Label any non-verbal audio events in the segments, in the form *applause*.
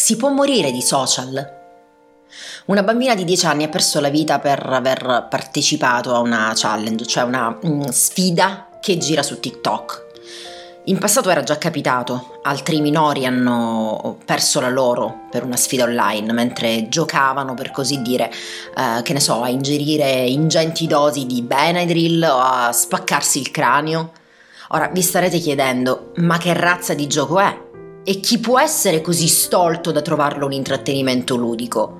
Si può morire di social? Una bambina di 10 anni ha perso la vita per aver partecipato a una challenge, cioè una mm, sfida che gira su TikTok. In passato era già capitato, altri minori hanno perso la loro per una sfida online mentre giocavano, per così dire, eh, che ne so, a ingerire ingenti dosi di Benadryl o a spaccarsi il cranio. Ora vi starete chiedendo, ma che razza di gioco è? E chi può essere così stolto da trovarlo un intrattenimento ludico?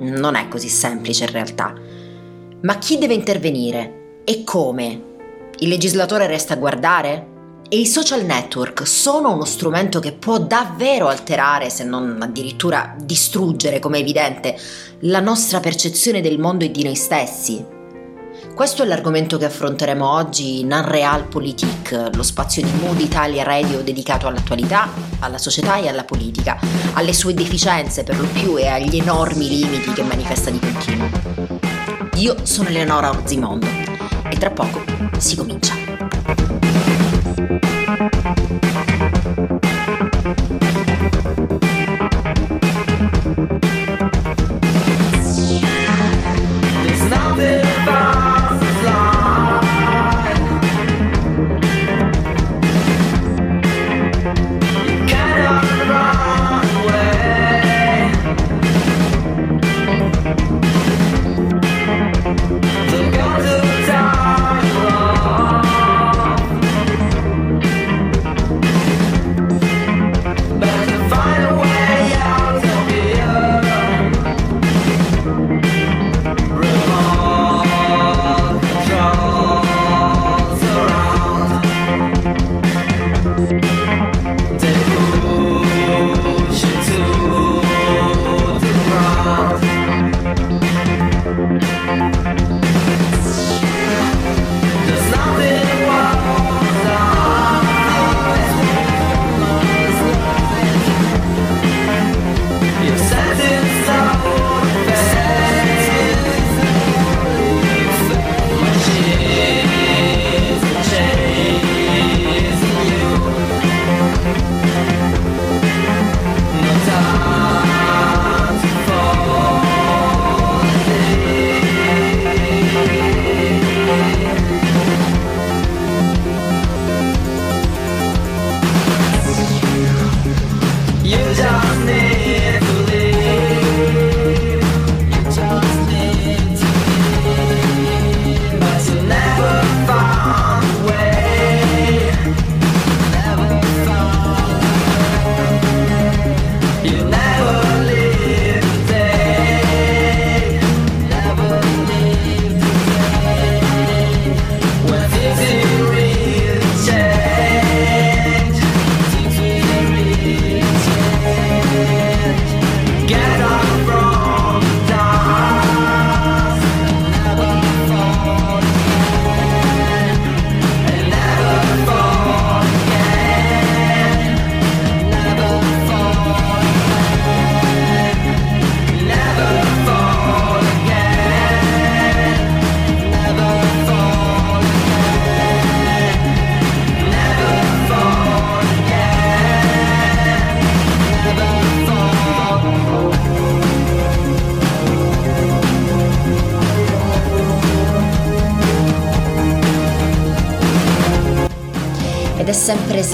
Non è così semplice in realtà. Ma chi deve intervenire? E come? Il legislatore resta a guardare? E i social network sono uno strumento che può davvero alterare, se non addirittura distruggere, come è evidente, la nostra percezione del mondo e di noi stessi? Questo è l'argomento che affronteremo oggi in Unrealpolitik, lo spazio di Mood Italia Radio dedicato all'attualità, alla società e alla politica, alle sue deficienze per lo più e agli enormi limiti che manifesta di continuo. Io sono Eleonora Orzimondo e tra poco si comincia.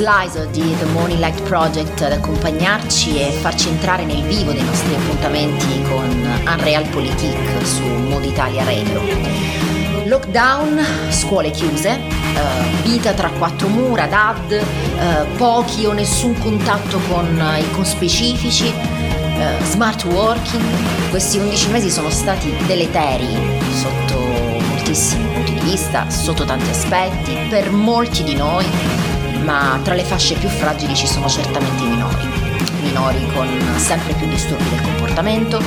Slicer di The Morning Light Project ad accompagnarci e farci entrare nel vivo dei nostri appuntamenti con Unreal Politik su Mood Italia Radio. Lockdown, scuole chiuse, uh, vita tra quattro mura, DAD, uh, pochi o nessun contatto con i conspecifici, uh, smart working. Questi 11 mesi sono stati deleteri sotto moltissimi punti di vista, sotto tanti aspetti, per molti di noi ma tra le fasce più fragili ci sono certamente i minori, minori con sempre più disturbi del comportamento,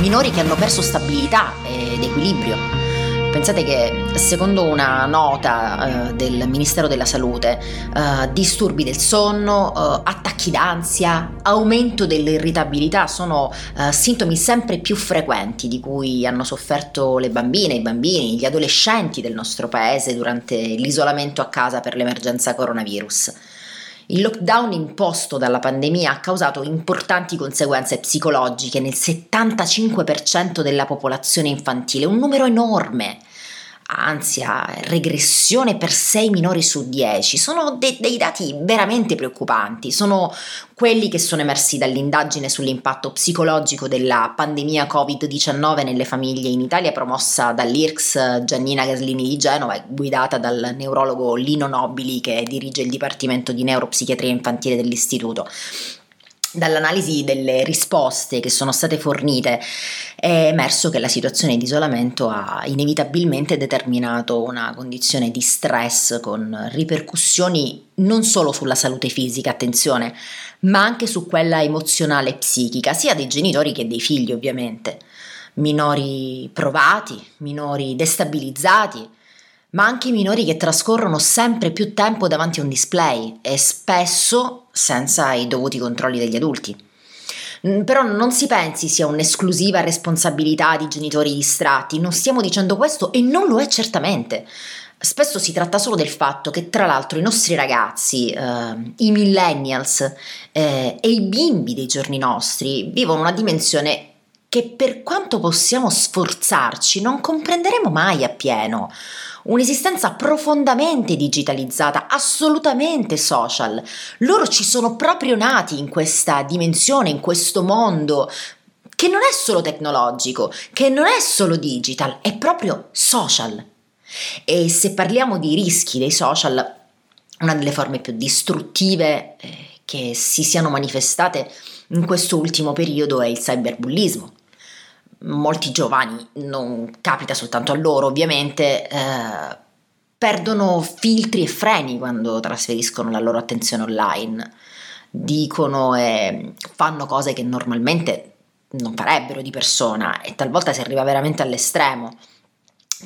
minori che hanno perso stabilità ed equilibrio. Pensate che secondo una nota eh, del Ministero della Salute, eh, disturbi del sonno, eh, attacchi d'ansia, aumento dell'irritabilità sono eh, sintomi sempre più frequenti di cui hanno sofferto le bambine, i bambini, gli adolescenti del nostro paese durante l'isolamento a casa per l'emergenza coronavirus. Il lockdown imposto dalla pandemia ha causato importanti conseguenze psicologiche nel 75% della popolazione infantile, un numero enorme ansia, regressione per 6 minori su 10, sono de- dei dati veramente preoccupanti, sono quelli che sono emersi dall'indagine sull'impatto psicologico della pandemia Covid-19 nelle famiglie in Italia promossa dall'IRCS Giannina Gaslini di Genova e guidata dal neurologo Lino Nobili che dirige il Dipartimento di Neuropsichiatria Infantile dell'Istituto dall'analisi delle risposte che sono state fornite è emerso che la situazione di isolamento ha inevitabilmente determinato una condizione di stress con ripercussioni non solo sulla salute fisica, attenzione, ma anche su quella emozionale e psichica, sia dei genitori che dei figli ovviamente. Minori provati, minori destabilizzati, ma anche minori che trascorrono sempre più tempo davanti a un display e spesso senza i dovuti controlli degli adulti. Mm, però non si pensi sia un'esclusiva responsabilità di genitori distratti, non stiamo dicendo questo e non lo è certamente. Spesso si tratta solo del fatto che tra l'altro i nostri ragazzi, eh, i millennials eh, e i bimbi dei giorni nostri vivono una dimensione che per quanto possiamo sforzarci non comprenderemo mai appieno un'esistenza profondamente digitalizzata, assolutamente social. Loro ci sono proprio nati in questa dimensione, in questo mondo che non è solo tecnologico, che non è solo digital, è proprio social. E se parliamo di rischi dei social, una delle forme più distruttive eh, che si siano manifestate in questo ultimo periodo è il cyberbullismo molti giovani, non capita soltanto a loro ovviamente, eh, perdono filtri e freni quando trasferiscono la loro attenzione online, dicono e fanno cose che normalmente non farebbero di persona e talvolta si arriva veramente all'estremo.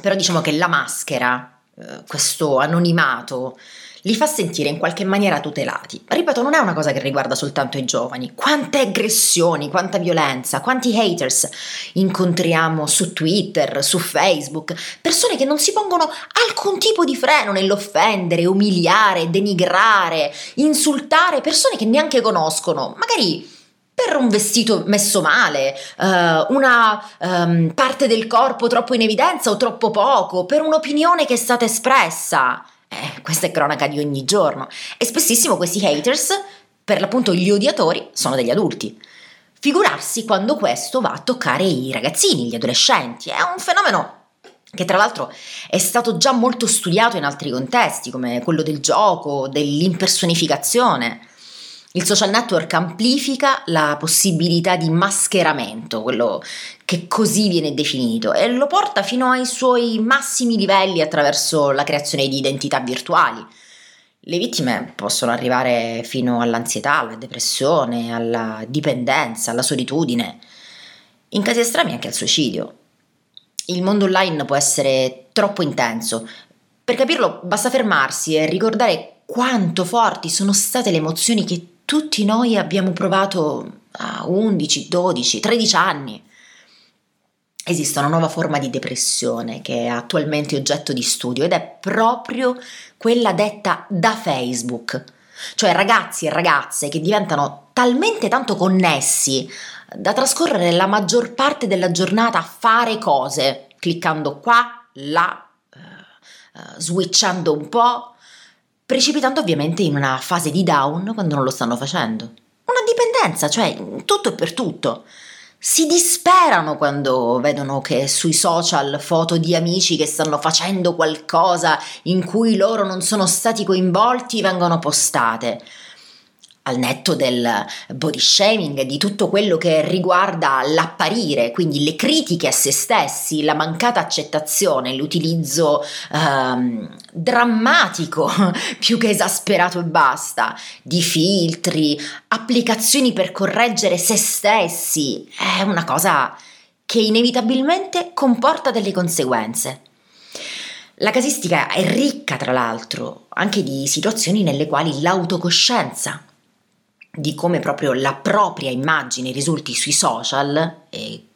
Però diciamo che la maschera, eh, questo anonimato, li fa sentire in qualche maniera tutelati. Ripeto, non è una cosa che riguarda soltanto i giovani. Quante aggressioni, quanta violenza, quanti haters incontriamo su Twitter, su Facebook, persone che non si pongono alcun tipo di freno nell'offendere, umiliare, denigrare, insultare persone che neanche conoscono, magari per un vestito messo male, uh, una um, parte del corpo troppo in evidenza o troppo poco, per un'opinione che è stata espressa. Eh, questa è cronaca di ogni giorno. E spessissimo questi haters, per l'appunto gli odiatori, sono degli adulti. Figurarsi quando questo va a toccare i ragazzini, gli adolescenti. È un fenomeno che tra l'altro è stato già molto studiato in altri contesti, come quello del gioco, dell'impersonificazione. Il social network amplifica la possibilità di mascheramento, quello che così viene definito, e lo porta fino ai suoi massimi livelli attraverso la creazione di identità virtuali. Le vittime possono arrivare fino all'ansietà, alla depressione, alla dipendenza, alla solitudine, in casi estremi anche al suicidio. Il mondo online può essere troppo intenso. Per capirlo basta fermarsi e ricordare quanto forti sono state le emozioni che tutti noi abbiamo provato a 11, 12, 13 anni. Esiste una nuova forma di depressione che è attualmente oggetto di studio ed è proprio quella detta da Facebook, cioè ragazzi e ragazze che diventano talmente tanto connessi da trascorrere la maggior parte della giornata a fare cose, cliccando qua, là, uh, switchando un po', precipitando ovviamente in una fase di down quando non lo stanno facendo. Una dipendenza, cioè tutto e per tutto. Si disperano quando vedono che sui social foto di amici che stanno facendo qualcosa in cui loro non sono stati coinvolti vengono postate al netto del body shaming, di tutto quello che riguarda l'apparire, quindi le critiche a se stessi, la mancata accettazione, l'utilizzo ehm, drammatico, *laughs* più che esasperato e basta, di filtri, applicazioni per correggere se stessi, è una cosa che inevitabilmente comporta delle conseguenze. La casistica è ricca, tra l'altro, anche di situazioni nelle quali l'autocoscienza di come proprio la propria immagine risulti sui social e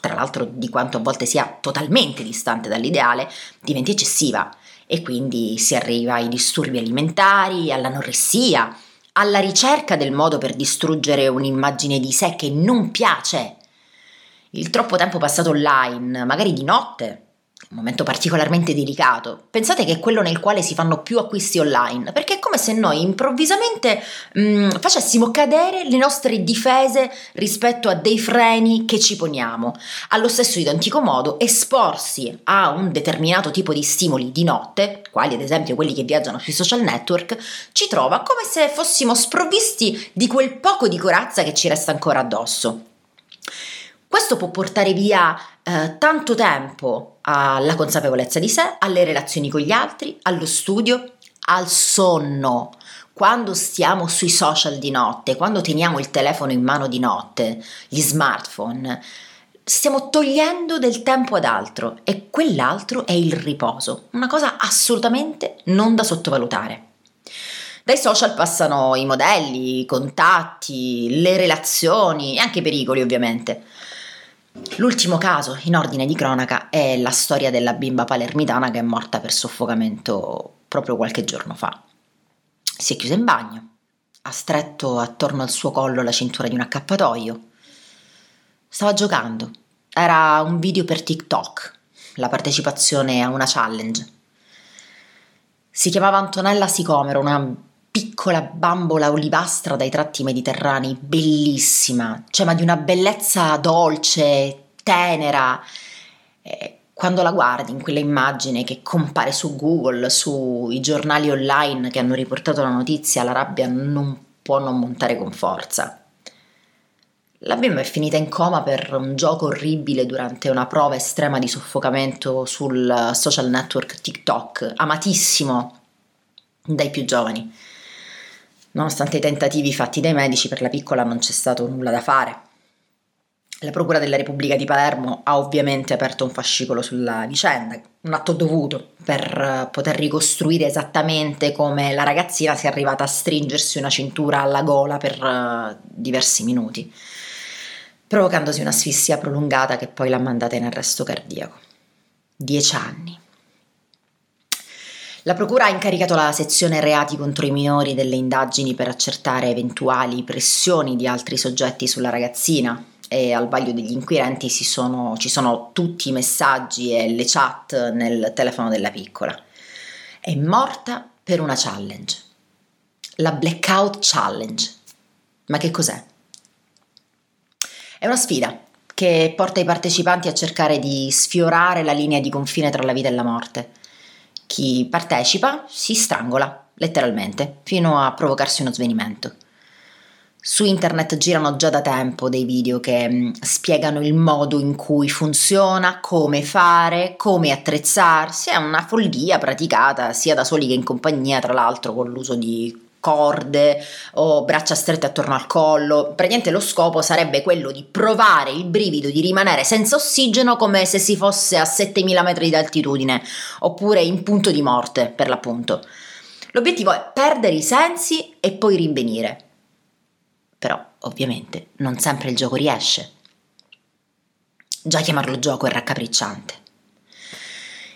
tra l'altro di quanto a volte sia totalmente distante dall'ideale, diventi eccessiva e quindi si arriva ai disturbi alimentari, all'anoressia, alla ricerca del modo per distruggere un'immagine di sé che non piace. Il troppo tempo passato online, magari di notte, un momento particolarmente delicato. Pensate che è quello nel quale si fanno più acquisti online, perché è come se noi improvvisamente mh, mm, facessimo cadere le nostre difese rispetto a dei freni che ci poniamo. Allo stesso identico modo, esporsi a un determinato tipo di stimoli di notte, quali ad esempio quelli che viaggiano sui social network, ci trova come se fossimo sprovvisti di quel poco di corazza che ci resta ancora addosso. Questo può portare via eh, tanto tempo alla consapevolezza di sé, alle relazioni con gli altri, allo studio, al sonno. Quando stiamo sui social di notte, quando teniamo il telefono in mano di notte, gli smartphone, stiamo togliendo del tempo ad altro e quell'altro è il riposo, una cosa assolutamente non da sottovalutare. Dai social passano i modelli, i contatti, le relazioni e anche i pericoli ovviamente. L'ultimo caso in ordine di cronaca è la storia della bimba palermitana che è morta per soffocamento proprio qualche giorno fa. Si è chiusa in bagno, ha stretto attorno al suo collo la cintura di un accappatoio. Stava giocando. Era un video per TikTok, la partecipazione a una challenge. Si chiamava Antonella Sicomero, una piccola bambola olivastra dai tratti mediterranei, bellissima, cioè ma di una bellezza dolce, tenera. Eh, quando la guardi in quella immagine che compare su Google, sui giornali online che hanno riportato la notizia, la rabbia non può non montare con forza. La bimba è finita in coma per un gioco orribile durante una prova estrema di soffocamento sul social network TikTok, amatissimo dai più giovani. Nonostante i tentativi fatti dai medici, per la piccola non c'è stato nulla da fare. La Procura della Repubblica di Palermo ha ovviamente aperto un fascicolo sulla vicenda, un atto dovuto per poter ricostruire esattamente come la ragazzina sia arrivata a stringersi una cintura alla gola per uh, diversi minuti, provocandosi un'asfissia prolungata che poi l'ha mandata in arresto cardiaco. Dieci anni. La Procura ha incaricato la sezione reati contro i minori delle indagini per accertare eventuali pressioni di altri soggetti sulla ragazzina e al vaglio degli inquirenti sono, ci sono tutti i messaggi e le chat nel telefono della piccola. È morta per una challenge. La Blackout Challenge. Ma che cos'è? È una sfida che porta i partecipanti a cercare di sfiorare la linea di confine tra la vita e la morte chi partecipa si strangola, letteralmente, fino a provocarsi uno svenimento. Su internet girano già da tempo dei video che mm, spiegano il modo in cui funziona, come fare, come attrezzarsi. È una follia praticata sia da soli che in compagnia, tra l'altro, con l'uso di corde o braccia strette attorno al collo. Praticamente lo scopo sarebbe quello di provare il brivido di rimanere senza ossigeno come se si fosse a 7000 metri di altitudine oppure in punto di morte per l'appunto. L'obiettivo è perdere i sensi e poi rinvenire. Però ovviamente non sempre il gioco riesce. Già chiamarlo gioco è raccapricciante.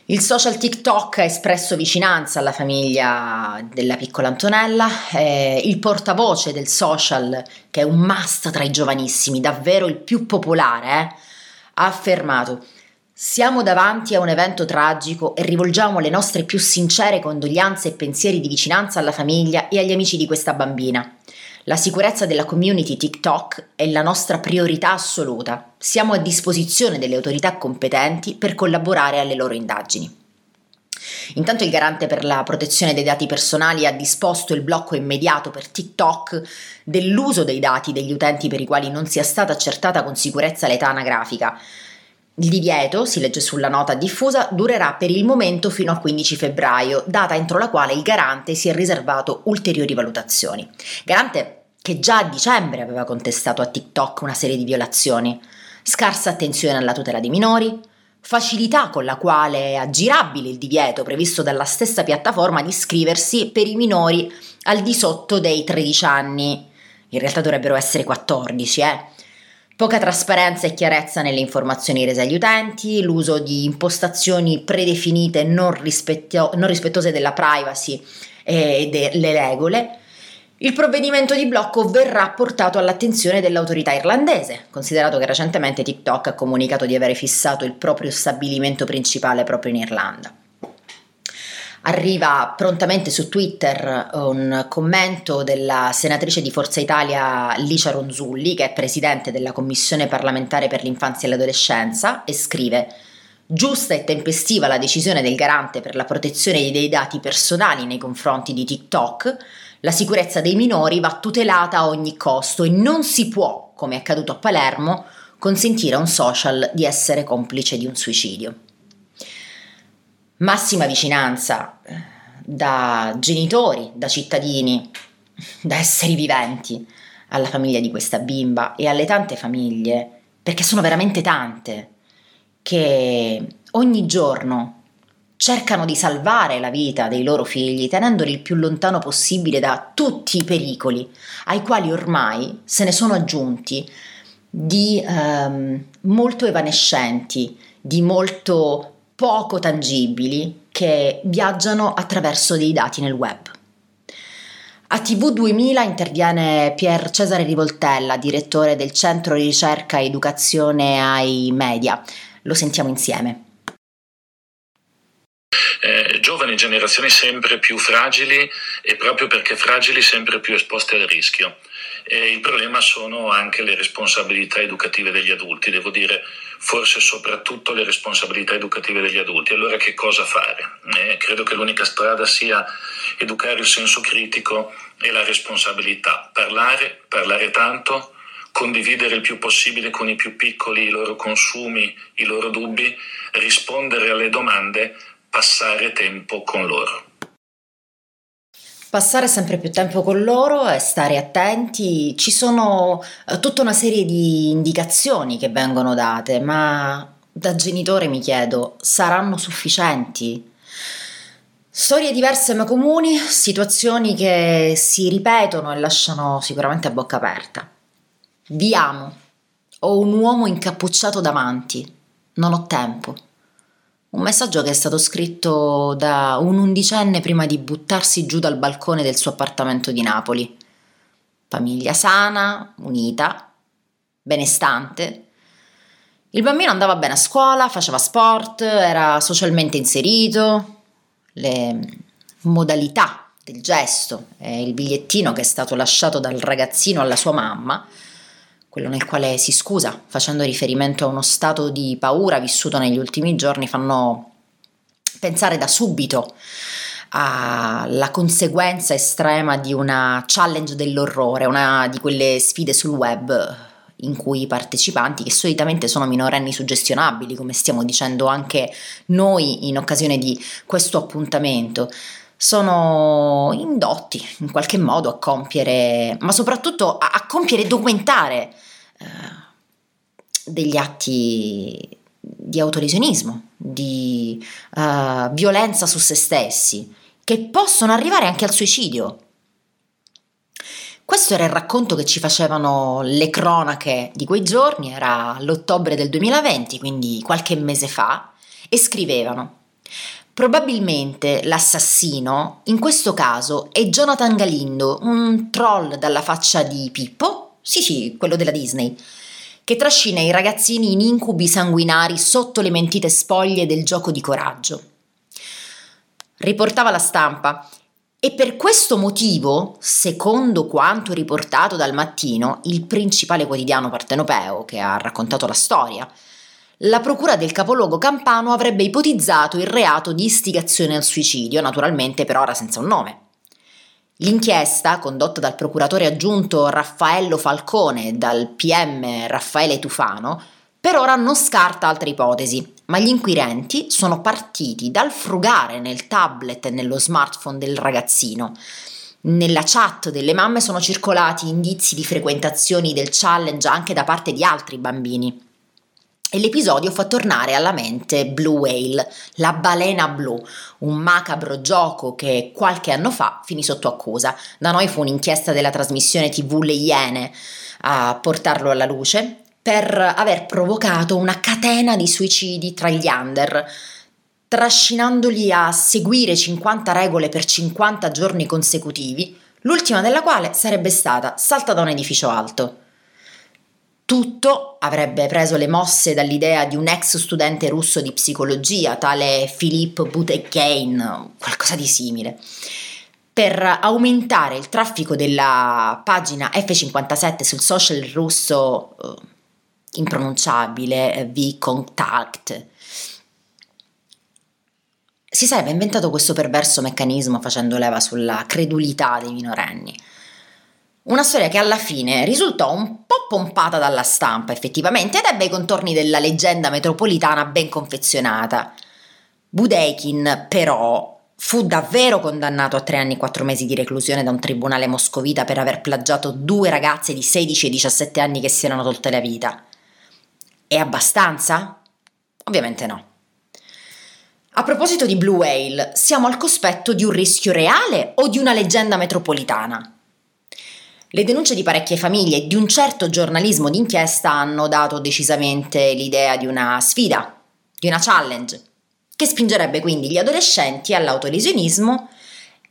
Il social TikTok ha espresso vicinanza alla famiglia della piccola Antonella, eh, il portavoce del social, che è un must tra i giovanissimi, davvero il più popolare, eh, ha affermato siamo davanti a un evento tragico e rivolgiamo le nostre più sincere condoglianze e pensieri di vicinanza alla famiglia e agli amici di questa bambina. La sicurezza della community TikTok è la nostra priorità assoluta. Siamo a disposizione delle autorità competenti per collaborare alle loro indagini. Intanto il garante per la protezione dei dati personali ha disposto il blocco immediato per TikTok dell'uso dei dati degli utenti per i quali non sia stata accertata con sicurezza l'età anagrafica. Il divieto, si legge sulla nota diffusa, durerà per il momento fino al 15 febbraio, data entro la quale il garante si è riservato ulteriori valutazioni. Garante che già a dicembre aveva contestato a TikTok una serie di violazioni, scarsa attenzione alla tutela dei minori, facilità con la quale è aggirabile il divieto previsto dalla stessa piattaforma di iscriversi per i minori al di sotto dei 13 anni. In realtà dovrebbero essere 14, eh. Poca trasparenza e chiarezza nelle informazioni rese agli utenti, l'uso di impostazioni predefinite non, rispetto- non rispettose della privacy e delle regole, Il provvedimento di blocco verrà portato all'attenzione dell'autorità irlandese, considerato che recentemente TikTok ha comunicato di avere fissato il proprio stabilimento principale proprio in Irlanda. Arriva prontamente su Twitter un commento della senatrice di Forza Italia Licia Ronzulli, che è presidente della Commissione parlamentare per l'infanzia e l'adolescenza, e scrive Giusta e tempestiva la decisione del garante per la protezione dei dati personali nei confronti di TikTok, la sicurezza dei minori va tutelata a ogni costo e non si può, come è accaduto a Palermo, consentire a un social di essere complice di un suicidio. Massima vicinanza eh, da genitori, da cittadini, *laughs* da esseri viventi alla famiglia di questa bimba e alle tante famiglie, perché sono veramente tante, che ogni giorno cercano di salvare la vita dei loro figli tenendoli il più lontano possibile da tutti i pericoli ai quali ormai se ne sono aggiunti di ehm, molto evanescenti, di molto poco tangibili che viaggiano attraverso dei dati nel web. A TV 2000 interviene Pier Cesare Rivoltella, direttore del Centro di Ricerca e Educazione ai Media. Lo sentiamo insieme eh, giovani generazioni sempre più fragili e proprio perché fragili sempre più esposte al rischio. E il problema sono anche le responsabilità educative degli adulti, devo dire forse soprattutto le responsabilità educative degli adulti. Allora che cosa fare? Eh, credo che l'unica strada sia educare il senso critico e la responsabilità, parlare, parlare tanto, condividere il più possibile con i più piccoli i loro consumi, i loro dubbi, rispondere alle domande passare tempo con loro. Passare sempre più tempo con loro e stare attenti. Ci sono eh, tutta una serie di indicazioni che vengono date, ma da genitore mi chiedo, saranno sufficienti? Storie diverse ma comuni, situazioni che si ripetono e lasciano sicuramente a bocca aperta. Vi amo. Ho un uomo incappucciato davanti. Non ho tempo. Un messaggio che è stato scritto da un undicenne prima di buttarsi giù dal balcone del suo appartamento di Napoli. Famiglia sana, unita, benestante. Il bambino andava bene a scuola, faceva sport, era socialmente inserito. Le modalità del gesto e il bigliettino che è stato lasciato dal ragazzino alla sua mamma quello nel quale si scusa, facendo riferimento a uno stato di paura vissuto negli ultimi giorni, fanno pensare da subito alla conseguenza estrema di una challenge dell'orrore, una di quelle sfide sul web in cui i partecipanti, che solitamente sono minorenni suggestionabili, come stiamo dicendo anche noi in occasione di questo appuntamento, sono indotti in qualche modo a compiere, ma soprattutto a, a compiere e documentare degli atti di autolesionismo, di uh, violenza su se stessi, che possono arrivare anche al suicidio. Questo era il racconto che ci facevano le cronache di quei giorni, era l'ottobre del 2020, quindi qualche mese fa, e scrivevano Probabilmente l'assassino, in questo caso, è Jonathan Galindo, un troll dalla faccia di Pippo, sì, sì, quello della Disney. Che trascina i ragazzini in incubi sanguinari sotto le mentite spoglie del gioco di coraggio. Riportava la stampa. E per questo motivo, secondo quanto riportato dal mattino, il principale quotidiano partenopeo che ha raccontato la storia, la procura del capoluogo campano avrebbe ipotizzato il reato di istigazione al suicidio, naturalmente per ora senza un nome. L'inchiesta, condotta dal procuratore aggiunto Raffaello Falcone e dal PM Raffaele Tufano, per ora non scarta altre ipotesi, ma gli inquirenti sono partiti dal frugare nel tablet e nello smartphone del ragazzino. Nella chat delle mamme sono circolati indizi di frequentazioni del challenge anche da parte di altri bambini. E l'episodio fa tornare alla mente Blue Whale, la balena blu, un macabro gioco che qualche anno fa finì sotto accusa. Da noi fu un'inchiesta della trasmissione TV Le Iene a portarlo alla luce per aver provocato una catena di suicidi tra gli under, trascinandoli a seguire 50 regole per 50 giorni consecutivi l'ultima della quale sarebbe stata salta da un edificio alto. Tutto avrebbe preso le mosse dall'idea di un ex studente russo di psicologia, tale Philippe Boutekein, qualcosa di simile, per aumentare il traffico della pagina F57 sul social russo eh, impronunciabile V-Contact. Si sarebbe inventato questo perverso meccanismo facendo leva sulla credulità dei minorenni una storia che alla fine risultò un po' pompata dalla stampa effettivamente ed ebbe i contorni della leggenda metropolitana ben confezionata. Budeikin però fu davvero condannato a tre anni e quattro mesi di reclusione da un tribunale moscovita per aver plagiato due ragazze di 16 e 17 anni che si erano tolte la vita. È abbastanza? Ovviamente no. A proposito di Blue Whale, siamo al cospetto di un rischio reale o di una leggenda metropolitana? Le denunce di parecchie famiglie e di un certo giornalismo d'inchiesta hanno dato decisamente l'idea di una sfida, di una challenge, che spingerebbe quindi gli adolescenti all'autolesionismo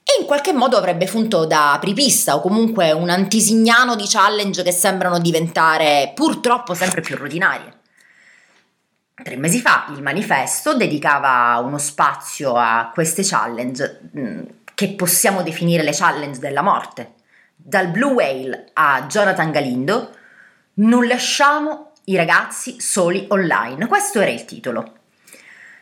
e in qualche modo avrebbe funto da apripista o comunque un antisignano di challenge che sembrano diventare purtroppo sempre più rutinarie. Tre mesi fa il manifesto dedicava uno spazio a queste challenge mm, che possiamo definire le challenge della morte dal Blue Whale a Jonathan Galindo, non lasciamo i ragazzi soli online. Questo era il titolo.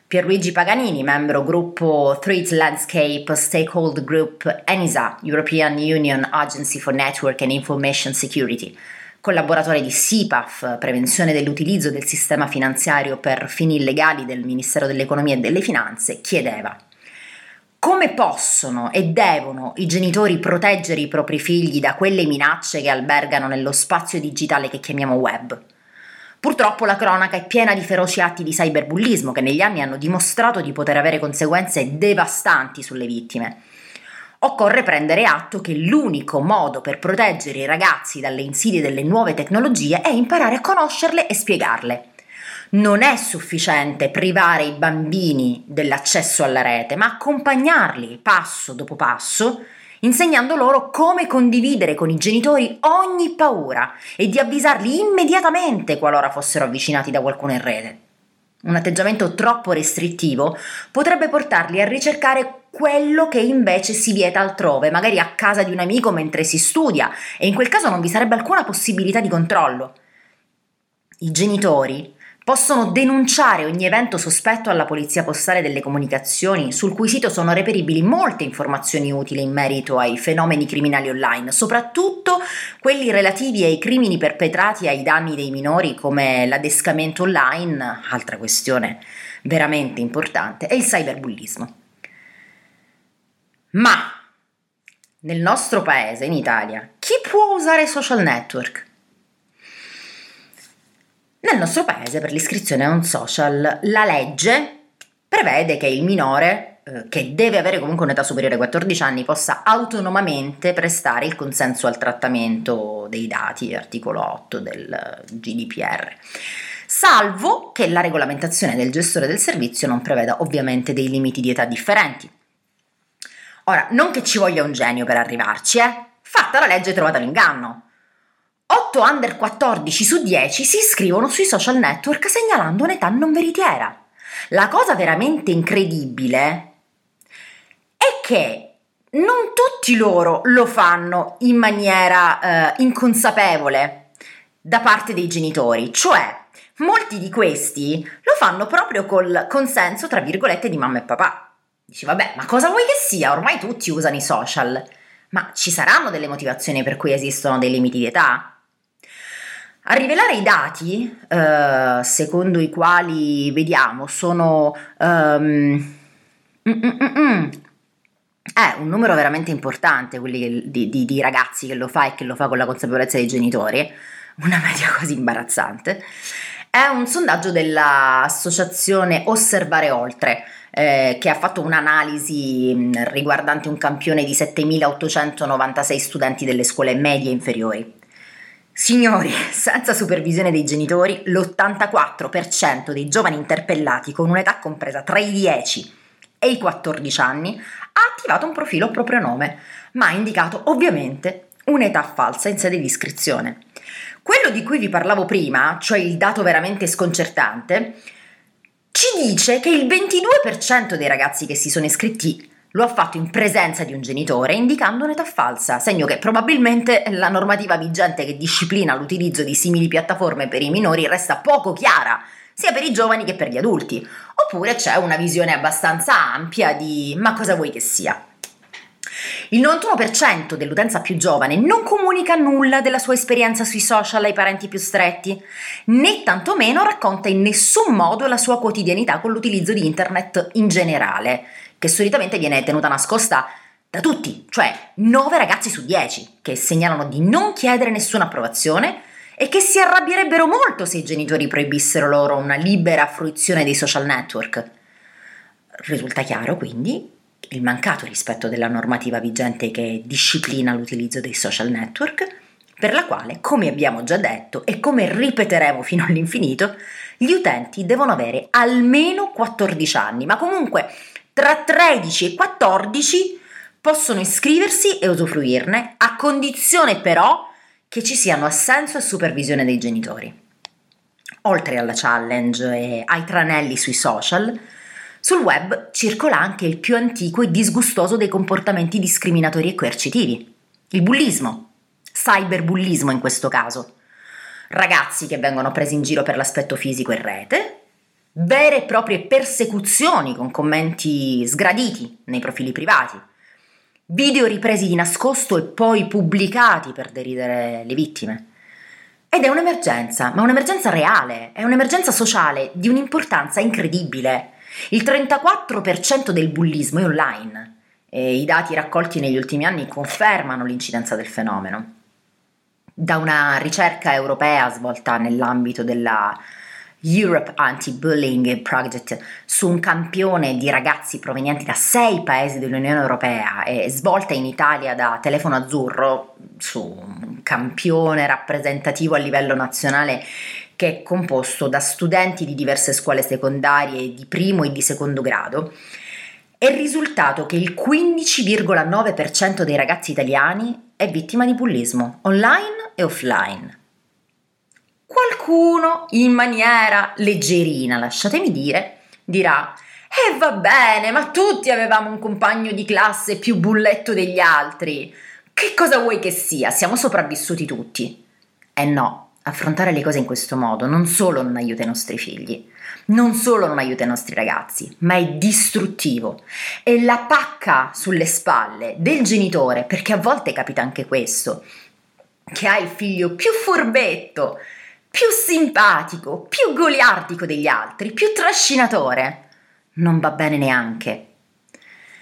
Pierluigi Paganini, membro gruppo Threat Landscape Stakeholder Group ENISA, European Union Agency for Network and Information Security, collaboratore di SIPAF, prevenzione dell'utilizzo del sistema finanziario per fini illegali del Ministero dell'Economia e delle Finanze, chiedeva come possono e devono i genitori proteggere i propri figli da quelle minacce che albergano nello spazio digitale che chiamiamo web? Purtroppo la cronaca è piena di feroci atti di cyberbullismo che negli anni hanno dimostrato di poter avere conseguenze devastanti sulle vittime. Occorre prendere atto che l'unico modo per proteggere i ragazzi dalle insidie delle nuove tecnologie è imparare a conoscerle e spiegarle non è sufficiente privare i bambini dell'accesso alla rete, ma accompagnarli passo dopo passo, insegnando loro come condividere con i genitori ogni paura e di avvisarli immediatamente qualora fossero avvicinati da qualcuno in rete. Un atteggiamento troppo restrittivo potrebbe portarli a ricercare quello che invece si vieta altrove, magari a casa di un amico mentre si studia, e in quel caso non vi sarebbe alcuna possibilità di controllo. I genitori Possono denunciare ogni evento sospetto alla Polizia Postale delle Comunicazioni, sul cui sito sono reperibili molte informazioni utili in merito ai fenomeni criminali online, soprattutto quelli relativi ai crimini perpetrati ai danni dei minori come l'adescamento online, altra questione veramente importante, e il cyberbullismo. Ma nel nostro paese, in Italia, chi può usare social network? Nel nostro paese per l'iscrizione a un social la legge prevede che il minore, eh, che deve avere comunque un'età superiore ai 14 anni, possa autonomamente prestare il consenso al trattamento dei dati, articolo 8 del GDPR salvo che la regolamentazione del gestore del servizio non preveda ovviamente dei limiti di età differenti. Ora, non che ci voglia un genio per arrivarci, eh? Fatta la legge trovata l'inganno. 8 under 14 su 10 si iscrivono sui social network segnalando un'età non veritiera. La cosa veramente incredibile è che non tutti loro lo fanno in maniera eh, inconsapevole da parte dei genitori, cioè molti di questi lo fanno proprio col consenso, tra virgolette, di mamma e papà. Dici, vabbè, ma cosa vuoi che sia? Ormai tutti usano i social. Ma ci saranno delle motivazioni per cui esistono dei limiti di età? A rivelare i dati, eh, secondo i quali vediamo, sono um, è un numero veramente importante quelli di, di, di, ragazzi che lo fa e che lo fa con la consapevolezza dei genitori, una media *laughs* quasi imbarazzante. È un sondaggio dell'associazione Osservare Oltre, eh, che ha fatto un'analisi riguardante un campione di 7.896 studenti delle scuole medie inferiori. Signori, senza supervisione dei genitori, l'84% dei giovani interpellati con un'età compresa tra i 10 e i 14 anni, ha attivato un profilo a proprio nome, ma ha indicato ovviamente un'età falsa in sede di iscrizione. Quello di cui vi parlavo prima, cioè il dato veramente sconcertante, ci dice che il 22% dei ragazzi che si sono iscritti lo ha fatto in presenza di un genitore, indicando un'età falsa, segno che probabilmente la normativa vigente che disciplina l'utilizzo di simili piattaforme per i minori resta poco chiara, sia per i giovani che per gli adulti, oppure c'è una visione abbastanza ampia di ma cosa vuoi che sia. Il 91% dell'utenza più giovane non comunica nulla della sua esperienza sui social ai parenti più stretti, né tantomeno racconta in nessun modo la sua quotidianità con l'utilizzo di internet in generale, che solitamente viene tenuta nascosta da tutti, cioè 9 ragazzi su 10, che segnalano di non chiedere nessuna approvazione e che si arrabbierebbero molto se i genitori proibissero loro una libera fruizione dei social network. Risulta chiaro quindi il mancato rispetto della normativa vigente che disciplina l'utilizzo dei social network, per la quale, come abbiamo già detto e come ripeteremo fino all'infinito, gli utenti devono avere almeno 14 anni, ma comunque tra 13 e 14 possono iscriversi e usufruirne, a condizione però che ci siano assenso e supervisione dei genitori. Oltre alla challenge e ai tranelli sui social, sul web circola anche il più antico e disgustoso dei comportamenti discriminatori e coercitivi, il bullismo, cyberbullismo in questo caso. Ragazzi che vengono presi in giro per l'aspetto fisico in rete, vere e proprie persecuzioni con commenti sgraditi nei profili privati, video ripresi di nascosto e poi pubblicati per deridere le vittime. Ed è un'emergenza, ma un'emergenza reale, è un'emergenza sociale di un'importanza incredibile. Il 34% del bullismo è online e i dati raccolti negli ultimi anni confermano l'incidenza del fenomeno. Da una ricerca europea svolta nell'ambito della Europe Anti-Bullying Project su un campione di ragazzi provenienti da sei paesi dell'Unione Europea e svolta in Italia da Telefono Azzurro su un campione rappresentativo a livello nazionale che è composto da studenti di diverse scuole secondarie di primo e di secondo grado, è risultato che il 15,9% dei ragazzi italiani è vittima di bullismo, online e offline. Qualcuno, in maniera leggerina, lasciatemi dire, dirà e eh, va bene, ma tutti avevamo un compagno di classe più bulletto degli altri. Che cosa vuoi che sia? Siamo sopravvissuti tutti. Eh no, affrontare le cose in questo modo non solo non aiuta i nostri figli, non solo non aiuta i nostri ragazzi, ma è distruttivo. E la pacca sulle spalle del genitore, perché a volte capita anche questo, che ha il figlio più furbetto, più simpatico, più goliardico degli altri, più trascinatore, non va bene neanche.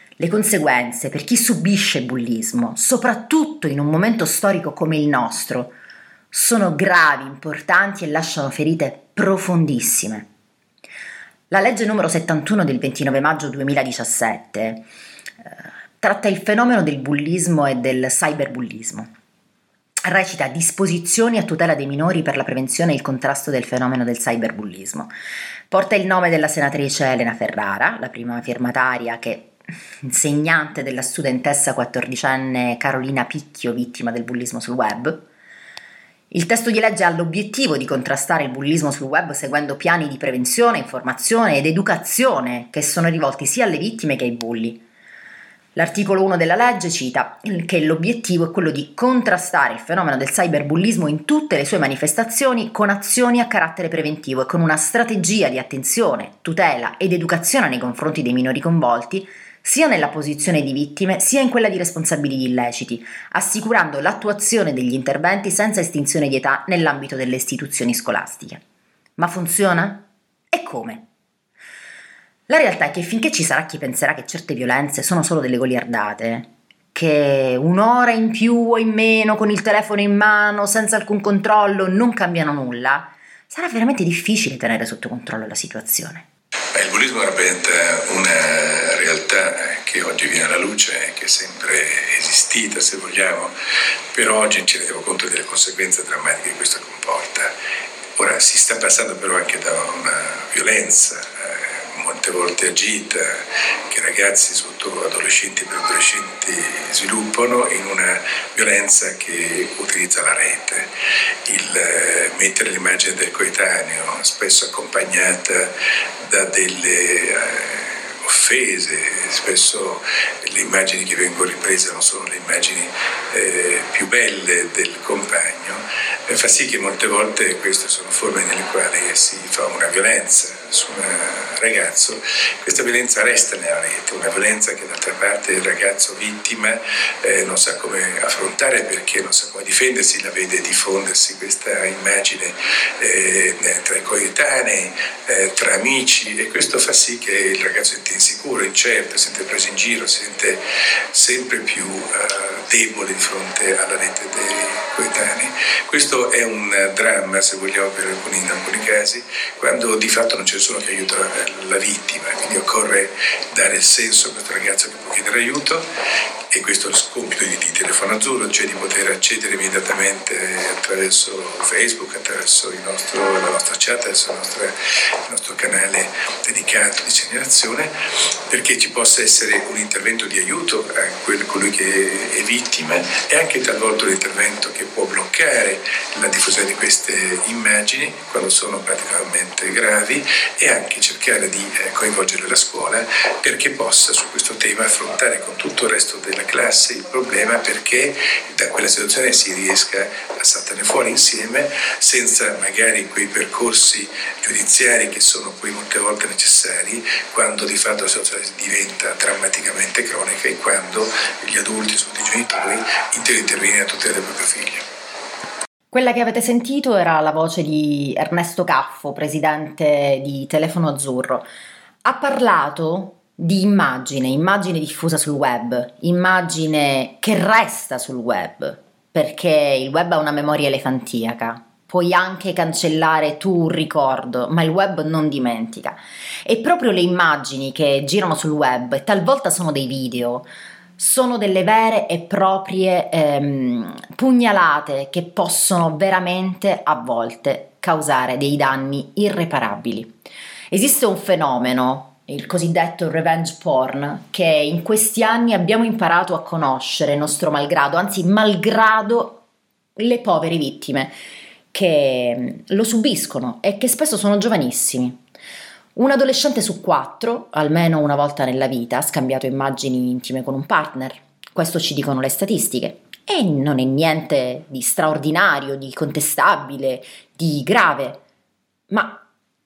Le conseguenze per chi subisce bullismo, soprattutto in un momento storico come il nostro, sono gravi, importanti e lasciano ferite profondissime. La legge numero 71 del 29 maggio 2017 eh, tratta il fenomeno del bullismo e del cyberbullismo. Recita disposizioni a tutela dei minori per la prevenzione e il contrasto del fenomeno del cyberbullismo. Porta il nome della senatrice Elena Ferrara, la prima firmataria che insegnante della studentessa quattordicenne Carolina Picchio, vittima del bullismo sul web. Il testo di legge ha l'obiettivo di contrastare il bullismo sul web seguendo piani di prevenzione, informazione ed educazione che sono rivolti sia alle vittime che ai bulli. L'articolo 1 della legge cita che l'obiettivo è quello di contrastare il fenomeno del cyberbullismo in tutte le sue manifestazioni con azioni a carattere preventivo e con una strategia di attenzione, tutela ed educazione nei confronti dei minori coinvolti sia nella posizione di vittime sia in quella di responsabili di illeciti, assicurando l'attuazione degli interventi senza estinzione di età nell'ambito delle istituzioni scolastiche. Ma funziona? E come? La realtà è che finché ci sarà chi penserà che certe violenze sono solo delle goliardate, che un'ora in più o in meno con il telefono in mano, senza alcun controllo, non cambiano nulla, sarà veramente difficile tenere sotto controllo la situazione. Il bullismo rappresenta una realtà che oggi viene alla luce che è sempre esistita, se vogliamo, però oggi ci rendiamo conto delle conseguenze drammatiche che questo comporta. Ora si sta passando però anche da una violenza, molte volte agita, che ragazzi, soprattutto adolescenti e preadolescenti, sviluppano in una violenza che utilizza la rete. Il eh, mettere l'immagine del coetaneo, spesso accompagnata da delle... Eh, offese, spesso le immagini che vengono riprese non sono le immagini eh, più belle del compagno, eh, fa sì che molte volte queste sono forme nelle quali si fa una violenza su un ragazzo, questa violenza resta nella rete, una violenza che d'altra parte il ragazzo vittima eh, non sa come affrontare perché non sa come difendersi, la vede diffondersi questa immagine eh, tra i coetanei, eh, tra amici e questo fa sì che il ragazzo sente insicuro, incerto, si sente preso in giro, si sente sempre più eh, debole di fronte alla rete dei coetanei. Questo è un dramma, se vogliamo, per alcuni, in alcuni casi, quando di fatto non c'è nessuno che aiuta la vittima, quindi occorre dare il senso a questo ragazzo che può chiedere aiuto e questo è il compito di, di Telefono Azzurro, cioè di poter accedere immediatamente attraverso Facebook, attraverso nostro, la nostra chat, attraverso il nostro, il nostro canale dedicato di segnalazione, perché ci possa essere un intervento di aiuto a colui che è vittima e anche talvolta un intervento che può bloccare la diffusione di queste immagini quando sono particolarmente gravi e anche cercare di eh, coinvolgere la scuola perché possa su questo tema affrontare con tutto il resto della classe il problema perché da quella situazione si riesca a saltare fuori insieme senza magari quei percorsi giudiziari che sono poi molte volte necessari quando di fatto la situazione diventa drammaticamente cronica e quando gli adulti, soprattutto i genitori, intervenire a tutela del proprio figlio. Quella che avete sentito era la voce di Ernesto Caffo, presidente di Telefono Azzurro. Ha parlato di immagine, immagine diffusa sul web, immagine che resta sul web, perché il web ha una memoria elefantiaca. Puoi anche cancellare tu un ricordo, ma il web non dimentica. E proprio le immagini che girano sul web, talvolta sono dei video, sono delle vere e proprie ehm, pugnalate che possono veramente a volte causare dei danni irreparabili. Esiste un fenomeno il cosiddetto revenge porn, che in questi anni abbiamo imparato a conoscere, nostro malgrado, anzi malgrado le povere vittime che mm, lo subiscono e che spesso sono giovanissimi. Un adolescente su quattro, almeno una volta nella vita, ha scambiato immagini intime con un partner. Questo ci dicono le statistiche. E non è niente di straordinario, di contestabile, di grave. Ma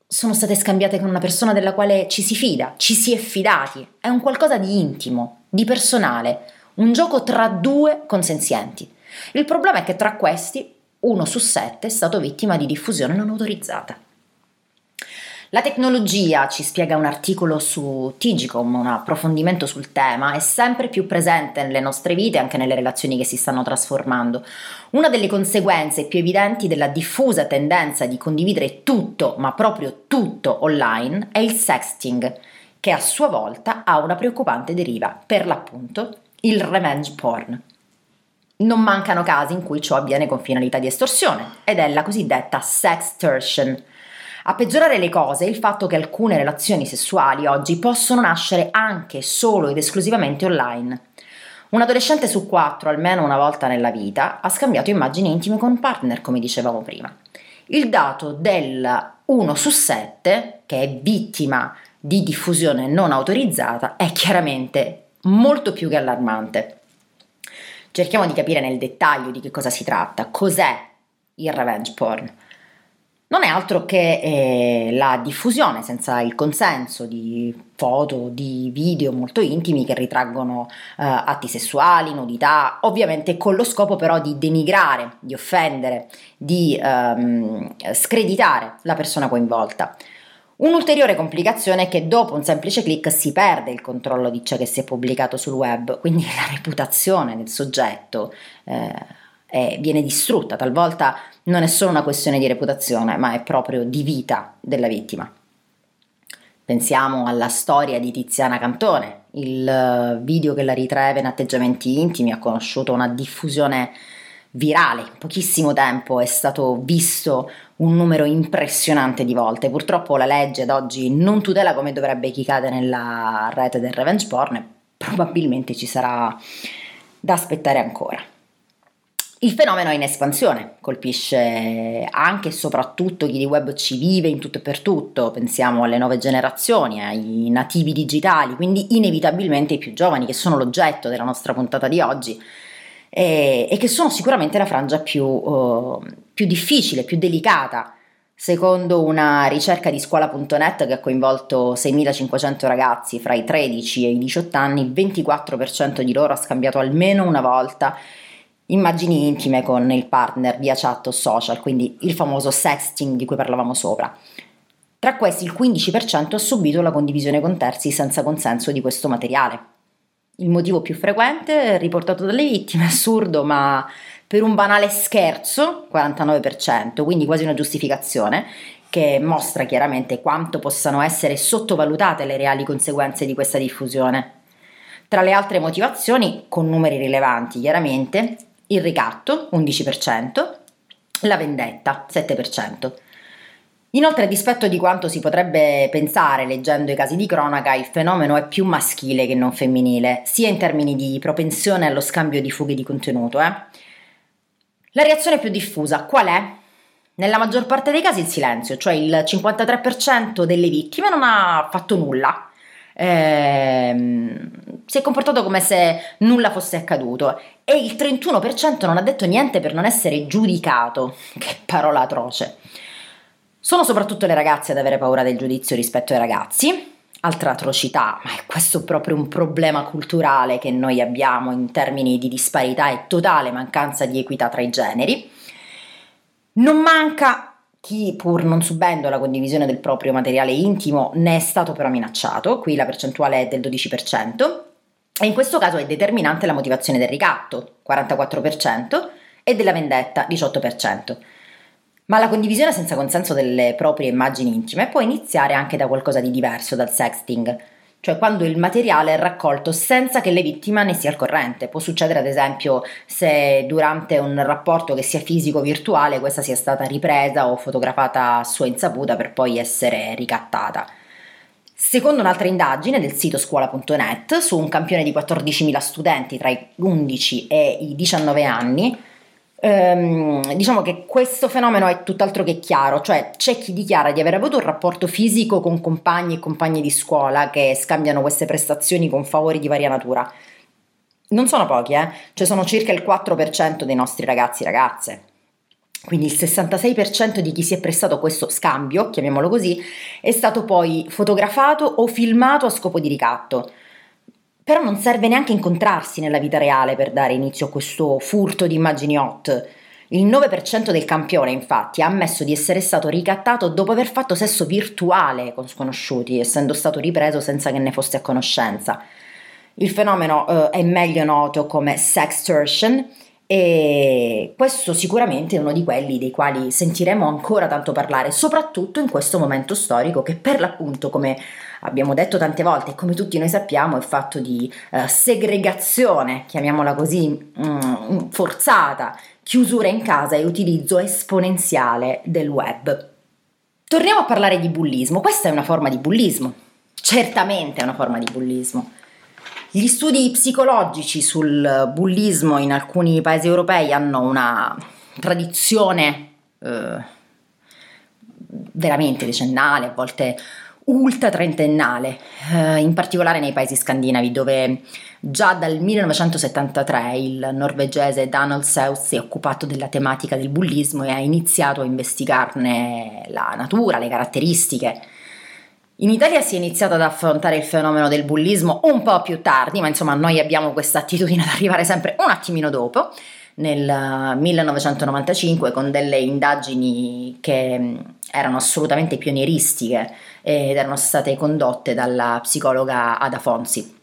sono state scambiate con una persona della quale ci si fida, ci si è fidati, è un qualcosa di intimo, di personale, un gioco tra due consenzienti. Il problema è che tra questi uno su sette è stato vittima di diffusione non autorizzata. La tecnologia, ci spiega un articolo su Tigicom, un approfondimento sul tema, è sempre più presente nelle nostre vite e anche nelle relazioni che si stanno trasformando. Una delle conseguenze più evidenti della diffusa tendenza di condividere tutto, ma proprio tutto online, è il sexting, che a sua volta ha una preoccupante deriva, per l'appunto il revenge porn. Non mancano casi in cui ciò avviene con finalità di estorsione, ed è la cosiddetta sextortion a peggiorare le cose è il fatto che alcune relazioni sessuali oggi possono nascere anche solo ed esclusivamente online. Un adolescente su quattro, almeno una volta nella vita, ha scambiato immagini intime con partner, come dicevamo prima. Il dato del 1 su 7, che è vittima di diffusione non autorizzata, è chiaramente molto più che allarmante. Cerchiamo di capire nel dettaglio di che cosa si tratta, cos'è il revenge porn non è altro che eh, la diffusione senza il consenso di foto, di video molto intimi che ritraggono eh, atti sessuali, nudità, ovviamente con lo scopo però di denigrare, di offendere, di ehm, screditare la persona coinvolta. Un'ulteriore complicazione è che dopo un semplice clic si perde il controllo di ciò che si è pubblicato sul web, quindi la reputazione del soggetto eh, è, viene distrutta, talvolta non è solo una questione di reputazione, ma è proprio di vita della vittima. Pensiamo alla storia di Tiziana Cantone, il video che la ritraeva in atteggiamenti intimi ha conosciuto una diffusione virale, in pochissimo tempo è stato visto un numero impressionante di volte. Purtroppo la legge ad oggi non tutela come dovrebbe chi cade nella rete del revenge porn e probabilmente ci sarà da aspettare ancora. Il fenomeno è in espansione, colpisce anche e soprattutto chi di web ci vive in tutto e per tutto, pensiamo alle nuove generazioni, ai nativi digitali, quindi inevitabilmente i più giovani che sono l'oggetto della nostra puntata di oggi e, e che sono sicuramente la frangia più, uh, più difficile, più delicata. Secondo una ricerca di scuola.net che ha coinvolto 6.500 ragazzi fra i 13 e i 18 anni, il 24% di loro ha scambiato almeno una volta immagini intime con il partner via chat o social, quindi il famoso sexting di cui parlavamo sopra. Tra questi il 15% ha subito la condivisione con terzi senza consenso di questo materiale. Il motivo più frequente riportato dalle vittime, *laughs* assurdo, ma per un banale scherzo, 49%, quindi quasi una giustificazione, che mostra chiaramente quanto possano essere sottovalutate le reali conseguenze di questa diffusione. Tra le altre motivazioni, con numeri rilevanti chiaramente, il ricatto, 11%, la vendetta, 7%. Inoltre, a dispetto di quanto si potrebbe pensare leggendo i casi di cronaca, il fenomeno è più maschile che non femminile, sia in termini di propensione allo scambio di fughe di contenuto. Eh? La reazione più diffusa qual è? Nella maggior parte dei casi il silenzio, cioè il 53% delle vittime non ha fatto nulla. Ehm, si è comportato come se nulla fosse accaduto e il 31% non ha detto niente per non essere giudicato. *laughs* Che parola atroce. Sono soprattutto le ragazze ad avere paura del giudizio rispetto ai ragazzi. Altra atrocità, ma è questo proprio un problema culturale che noi abbiamo in termini di disparità e totale mancanza di equità tra i generi. Non manca chi, pur non subendo la condivisione del proprio materiale intimo, ne è stato però minacciato, qui la percentuale è del 12%, e in questo caso è determinante la motivazione del ricatto, 44%, e della vendetta, 18%. Ma la condivisione senza consenso delle proprie immagini intime può iniziare anche da qualcosa di diverso dal sexting, cioè quando il materiale è raccolto senza che le vittime ne sia al corrente. Può succedere ad esempio se durante un rapporto che sia fisico o virtuale questa sia stata ripresa o fotografata a sua insaputa per poi essere ricattata. Secondo un'altra indagine del sito scuola.net, su un campione di 14.000 studenti tra i 11 e i 19 anni, ehm, diciamo che questo fenomeno è tutt'altro che chiaro, cioè c'è chi dichiara di aver avuto un rapporto fisico con compagni e compagne di scuola che scambiano queste prestazioni con favori di varia natura. Non sono pochi, eh? Cioè sono circa il 4% dei nostri ragazzi e ragazze. Quindi il 66% di chi si è prestato questo scambio, chiamiamolo così, è stato poi fotografato o filmato a scopo di ricatto. Però non serve neanche incontrarsi nella vita reale per dare inizio a questo furto di immagini hot. Il 9% del campione, infatti, ha ammesso di essere stato ricattato dopo aver fatto sesso virtuale con sconosciuti, essendo stato ripreso senza che ne fosse a conoscenza. Il fenomeno eh, è meglio noto come sextortion e questo sicuramente è uno di quelli dei quali sentiremo ancora tanto parlare, soprattutto in questo momento storico che per l'appunto, come abbiamo detto tante volte e come tutti noi sappiamo, è fatto di uh, segregazione, chiamiamola così, um, forzata, chiusura in casa e utilizzo esponenziale del web. Torniamo a parlare di bullismo. Questa è una forma di bullismo. Certamente è una forma di bullismo. Gli studi psicologici sul bullismo in alcuni paesi europei hanno una tradizione eh, veramente decennale, a volte ultra trentennale, eh, in particolare nei paesi scandinavi dove già dal 1973 il norvegese Donald South si è occupato della tematica del bullismo e ha iniziato a investigarne la natura, le caratteristiche in Italia si è iniziato ad affrontare il fenomeno del bullismo un po' più tardi, ma insomma noi abbiamo questa attitudine *laughs* ad arrivare sempre un attimino dopo, nel 1995, con delle indagini che mm, erano assolutamente pionieristiche ed erano state condotte dalla psicologa Ada Fonsi.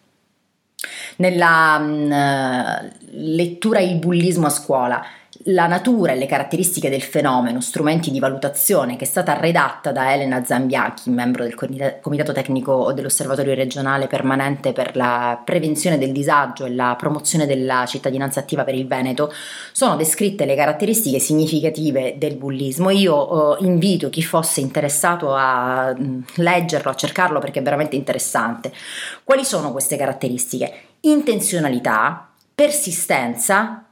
Nella mh, mm, lettura Il bullismo a scuola, la natura e le caratteristiche del fenomeno, strumenti di valutazione, che è stata redatta da Elena Zambiachi, membro del Comitato Tecnico dell'Osservatorio regionale permanente per la prevenzione del disagio e la promozione della cittadinanza attiva per il Veneto, sono descritte le caratteristiche significative del bullismo. Io eh, invito chi fosse interessato a leggerlo, a cercarlo perché è veramente interessante. Quali sono queste caratteristiche? Intenzionalità, persistenza,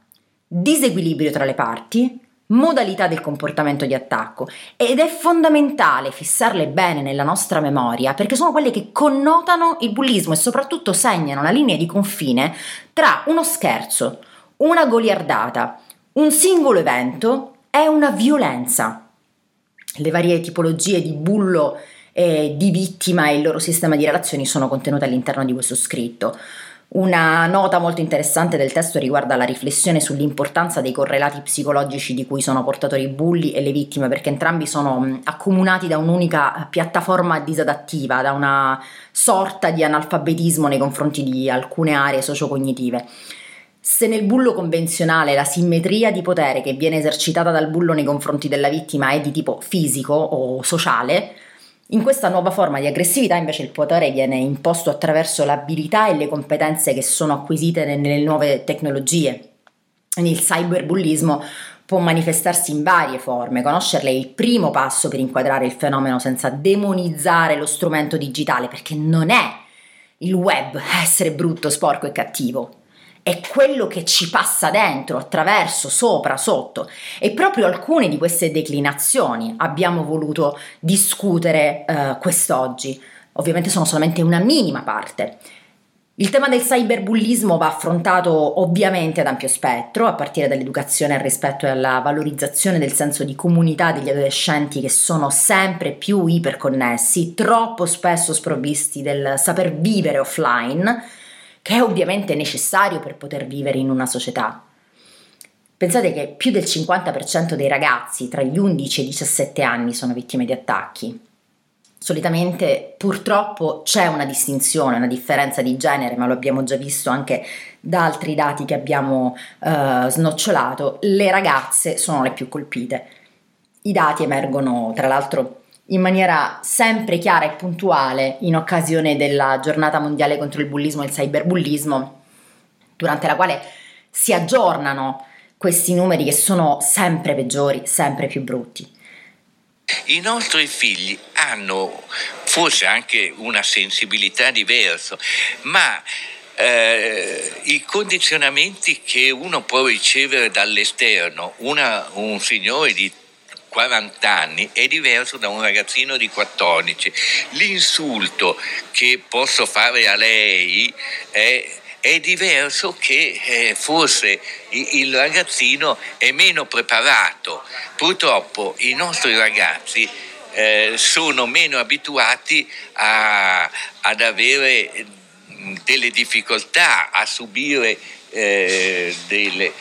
disequilibrio tra le parti, modalità del comportamento di attacco ed è fondamentale fissarle bene nella nostra memoria perché sono quelle che connotano il bullismo e soprattutto segnano la linea di confine tra uno scherzo, una goliardata, un singolo evento e una violenza. Le varie tipologie di bullo e di vittima e il loro sistema di relazioni sono contenute all'interno di questo scritto. Una nota molto interessante del testo riguarda la riflessione sull'importanza dei correlati psicologici di cui sono portatori i bulli e le vittime, perché entrambi sono accomunati da un'unica piattaforma disadattiva, da una sorta di analfabetismo nei confronti di alcune aree sociocognitive. Se nel bullo convenzionale la simmetria di potere che viene esercitata dal bullo nei confronti della vittima è di tipo fisico o sociale, in questa nuova forma di aggressività invece il potere viene imposto attraverso l'abilità e le competenze che sono acquisite nelle nuove tecnologie. Il cyberbullismo può manifestarsi in varie forme, conoscerle è il primo passo per inquadrare il fenomeno senza demonizzare lo strumento digitale, perché non è il web essere brutto, sporco e cattivo, è quello che ci passa dentro, attraverso, sopra, sotto. E proprio alcune di queste declinazioni abbiamo voluto discutere eh, quest'oggi. Ovviamente sono solamente una minima parte. Il tema del cyberbullismo va affrontato ovviamente ad ampio spettro, a partire dall'educazione al rispetto e alla valorizzazione del senso di comunità degli adolescenti che sono sempre più iperconnessi, troppo spesso sprovvisti del saper vivere offline che è ovviamente necessario per poter vivere in una società. Pensate che più del 50% dei ragazzi tra gli 11 e i 17 anni sono vittime di attacchi. Solitamente purtroppo c'è una distinzione, una differenza di genere, ma lo abbiamo già visto anche da altri dati che abbiamo eh, snocciolato. Le ragazze sono le più colpite. I dati emergono tra l'altro in maniera sempre chiara e puntuale in occasione della giornata mondiale contro il bullismo e il cyberbullismo, durante la quale si aggiornano questi numeri che sono sempre peggiori, sempre più brutti. I nostri figli hanno forse anche una sensibilità diversa, ma eh, i condizionamenti che uno può ricevere dall'esterno, una, un signore di 40 anni è diverso da un ragazzino di 14. L'insulto che posso fare a lei è è diverso che eh, forse il ragazzino è meno preparato. Purtroppo i nostri ragazzi eh, sono meno abituati a, ad avere delle difficoltà, a subire eh, delle,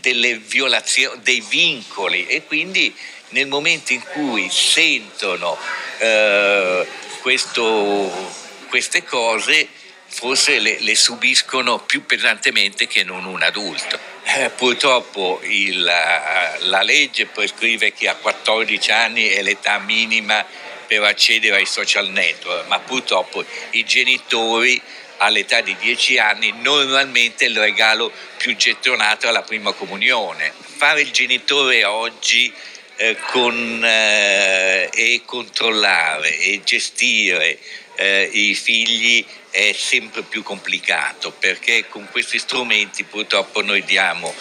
delle violazioni, dei vincoli e quindi nel momento in cui sentono eh, questo, queste cose forse le, le, subiscono più pesantemente che non un adulto. Eh, purtroppo il, la legge prescrive che a 14 anni è l'età minima per accedere ai social network, ma purtroppo i genitori all'età di 10 anni normalmente il regalo più gettonato è la prima comunione. Fare il genitore oggi eh, con, eh, e controllare e gestire eh, i figli è sempre più complicato perché con questi strumenti purtroppo noi diamo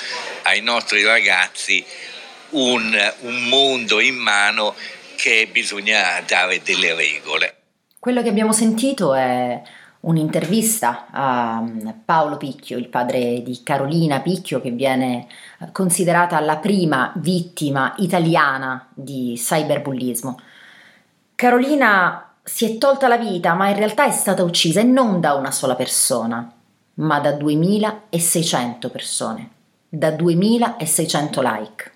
ai nostri ragazzi un, un mondo in mano che bisogna dare delle regole. Quello che abbiamo sentito è un'intervista a mm, Paolo Picchio, il padre di Carolina Picchio, che viene eh, considerata la prima vittima italiana di cyberbullismo. Carolina si è tolta la vita, ma in realtà è stata uccisa e non da una sola persona, ma da 2600 persone, da 2600 like.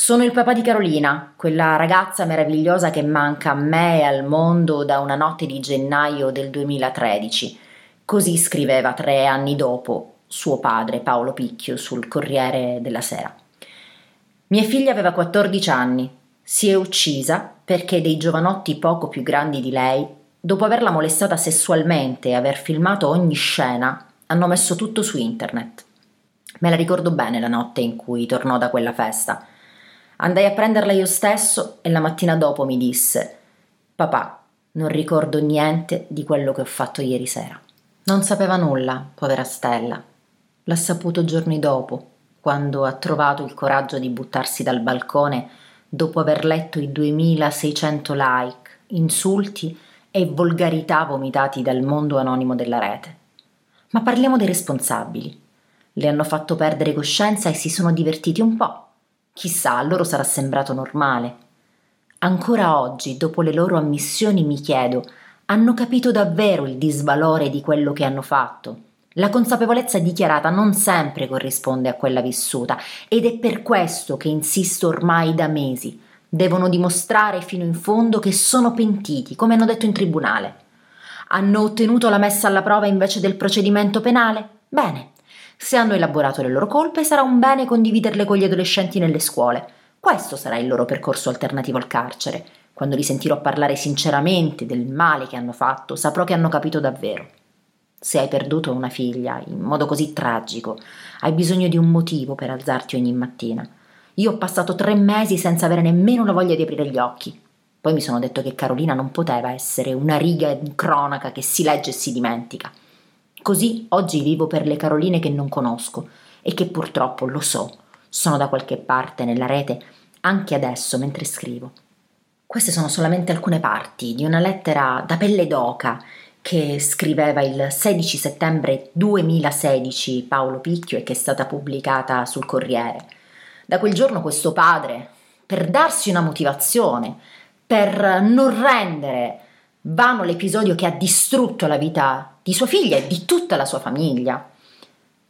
Sono il papà di Carolina, quella ragazza meravigliosa che manca a me e al mondo da una notte di gennaio del 2013. Così scriveva tre anni dopo suo padre Paolo Picchio sul Corriere della Sera. Mia figlia aveva 14 anni, si è uccisa perché dei giovanotti poco più grandi di lei, dopo averla molestata sessualmente e aver filmato ogni scena, hanno messo tutto su internet. Me la ricordo bene la notte in cui tornò da quella festa. Andai a prenderla io stesso e la mattina dopo mi disse Papà, non ricordo niente di quello che ho fatto ieri sera. Non sapeva nulla, povera Stella. L'ha saputo giorni dopo, quando ha trovato il coraggio di buttarsi dal balcone dopo aver letto i 2600 like, insulti e volgarità vomitati dal mondo anonimo della rete. Ma parliamo dei responsabili. Le hanno fatto perdere coscienza e si sono divertiti un po'. Chissà, a loro sarà sembrato normale. Ancora oggi, dopo le loro ammissioni, mi chiedo, hanno capito davvero il disvalore di quello che hanno fatto? La consapevolezza dichiarata non sempre corrisponde a quella vissuta ed è per questo che insisto ormai da mesi. Devono dimostrare fino in fondo che sono pentiti, come hanno detto in tribunale. Hanno ottenuto la messa alla prova invece del procedimento penale? Bene. Se hanno elaborato le loro colpe, sarà un bene condividerle con gli adolescenti nelle scuole. Questo sarà il loro percorso alternativo al carcere. Quando li sentirò parlare sinceramente del male che hanno fatto, saprò che hanno capito davvero. Se hai perduto una figlia in modo così tragico, hai bisogno di un motivo per alzarti ogni mattina. Io ho passato tre mesi senza avere nemmeno la voglia di aprire gli occhi. Poi mi sono detto che Carolina non poteva essere una riga in cronaca che si legge e si dimentica. Così oggi vivo per le Caroline che non conosco e che purtroppo, lo so, sono da qualche parte nella rete anche adesso mentre scrivo. Queste sono solamente alcune parti di una lettera da pelle d'oca che scriveva il 16 settembre 2016 Paolo Picchio e che è stata pubblicata sul Corriere. Da quel giorno questo padre, per darsi una motivazione, per non rendere vano l'episodio che ha distrutto la vita di sua figlia e di tutta la sua famiglia,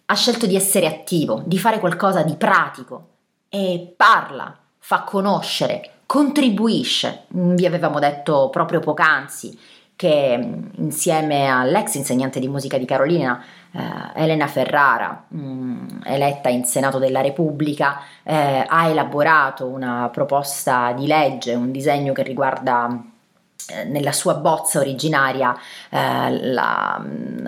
ha scelto di essere attivo, di fare qualcosa di pratico e parla, fa conoscere, contribuisce. Vi avevamo detto proprio poc'anzi che mm, insieme all'ex insegnante di musica di Carolina, eh, Elena Ferrara, mh, mm, eletta in Senato della Repubblica, eh, ha elaborato una proposta di legge, un disegno che riguarda nella sua bozza originaria eh, la, mm,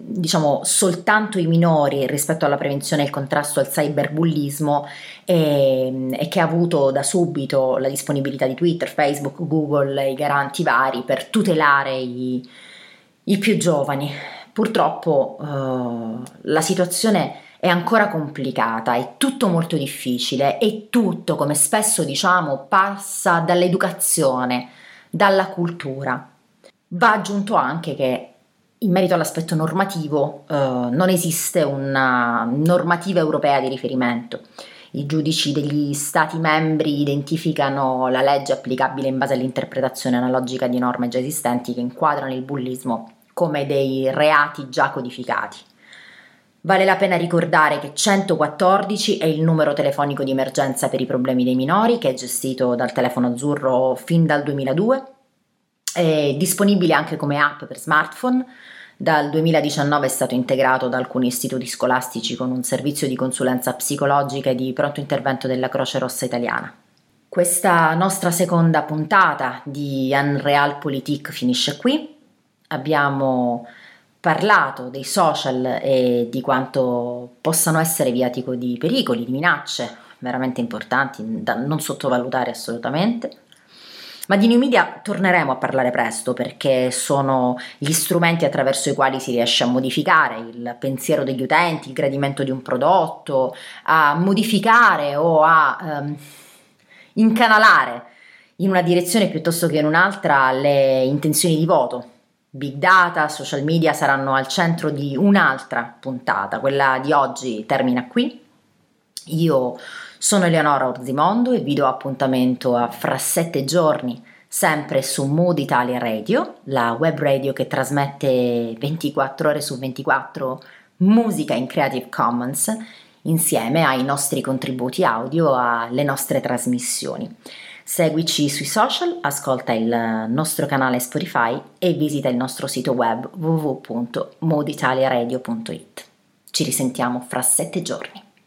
diciamo soltanto i minori rispetto alla prevenzione e il contrasto al cyberbullismo e, e, che ha avuto da subito la disponibilità di Twitter, Facebook, Google, i garanti vari per tutelare i, i più giovani. Purtroppo eh, la situazione è ancora complicata, è tutto molto difficile e tutto, come spesso diciamo, passa dall'educazione dalla cultura. Va aggiunto anche che in merito all'aspetto normativo eh, non esiste una normativa europea di riferimento. I giudici degli Stati membri identificano la legge applicabile in base all'interpretazione analogica di norme già esistenti che inquadrano il bullismo come dei reati già codificati. Vale la pena ricordare che 114 è il numero telefonico di emergenza per i problemi dei minori che è gestito dal telefono azzurro fin dal 2002, è disponibile anche come app per smartphone, dal 2019 è stato integrato da alcuni istituti scolastici con un servizio di consulenza psicologica e di pronto intervento della Croce Rossa Italiana. Questa nostra seconda puntata di Unreal Politique finisce qui. Abbiamo parlato dei social e di quanto possano essere viatico di pericoli, di minacce veramente importanti da non sottovalutare assolutamente. Ma di new media torneremo a parlare presto perché sono gli strumenti attraverso i quali si riesce a modificare il pensiero degli utenti, il gradimento di un prodotto, a modificare o a um, incanalare in una direzione piuttosto che in un'altra le intenzioni di voto Big data, social media saranno al centro di un'altra puntata, quella di oggi termina qui. Io sono Eleonora Orzimondo e vi do appuntamento a fra sette giorni, sempre su Mood Italia Radio, la web radio che trasmette 24 ore su 24 musica in Creative Commons, insieme ai nostri contributi audio alle nostre trasmissioni. Seguici sui social, ascolta il nostro canale Spotify e visita il nostro sito web www.moditaliaradio.it. Ci risentiamo fra sette giorni.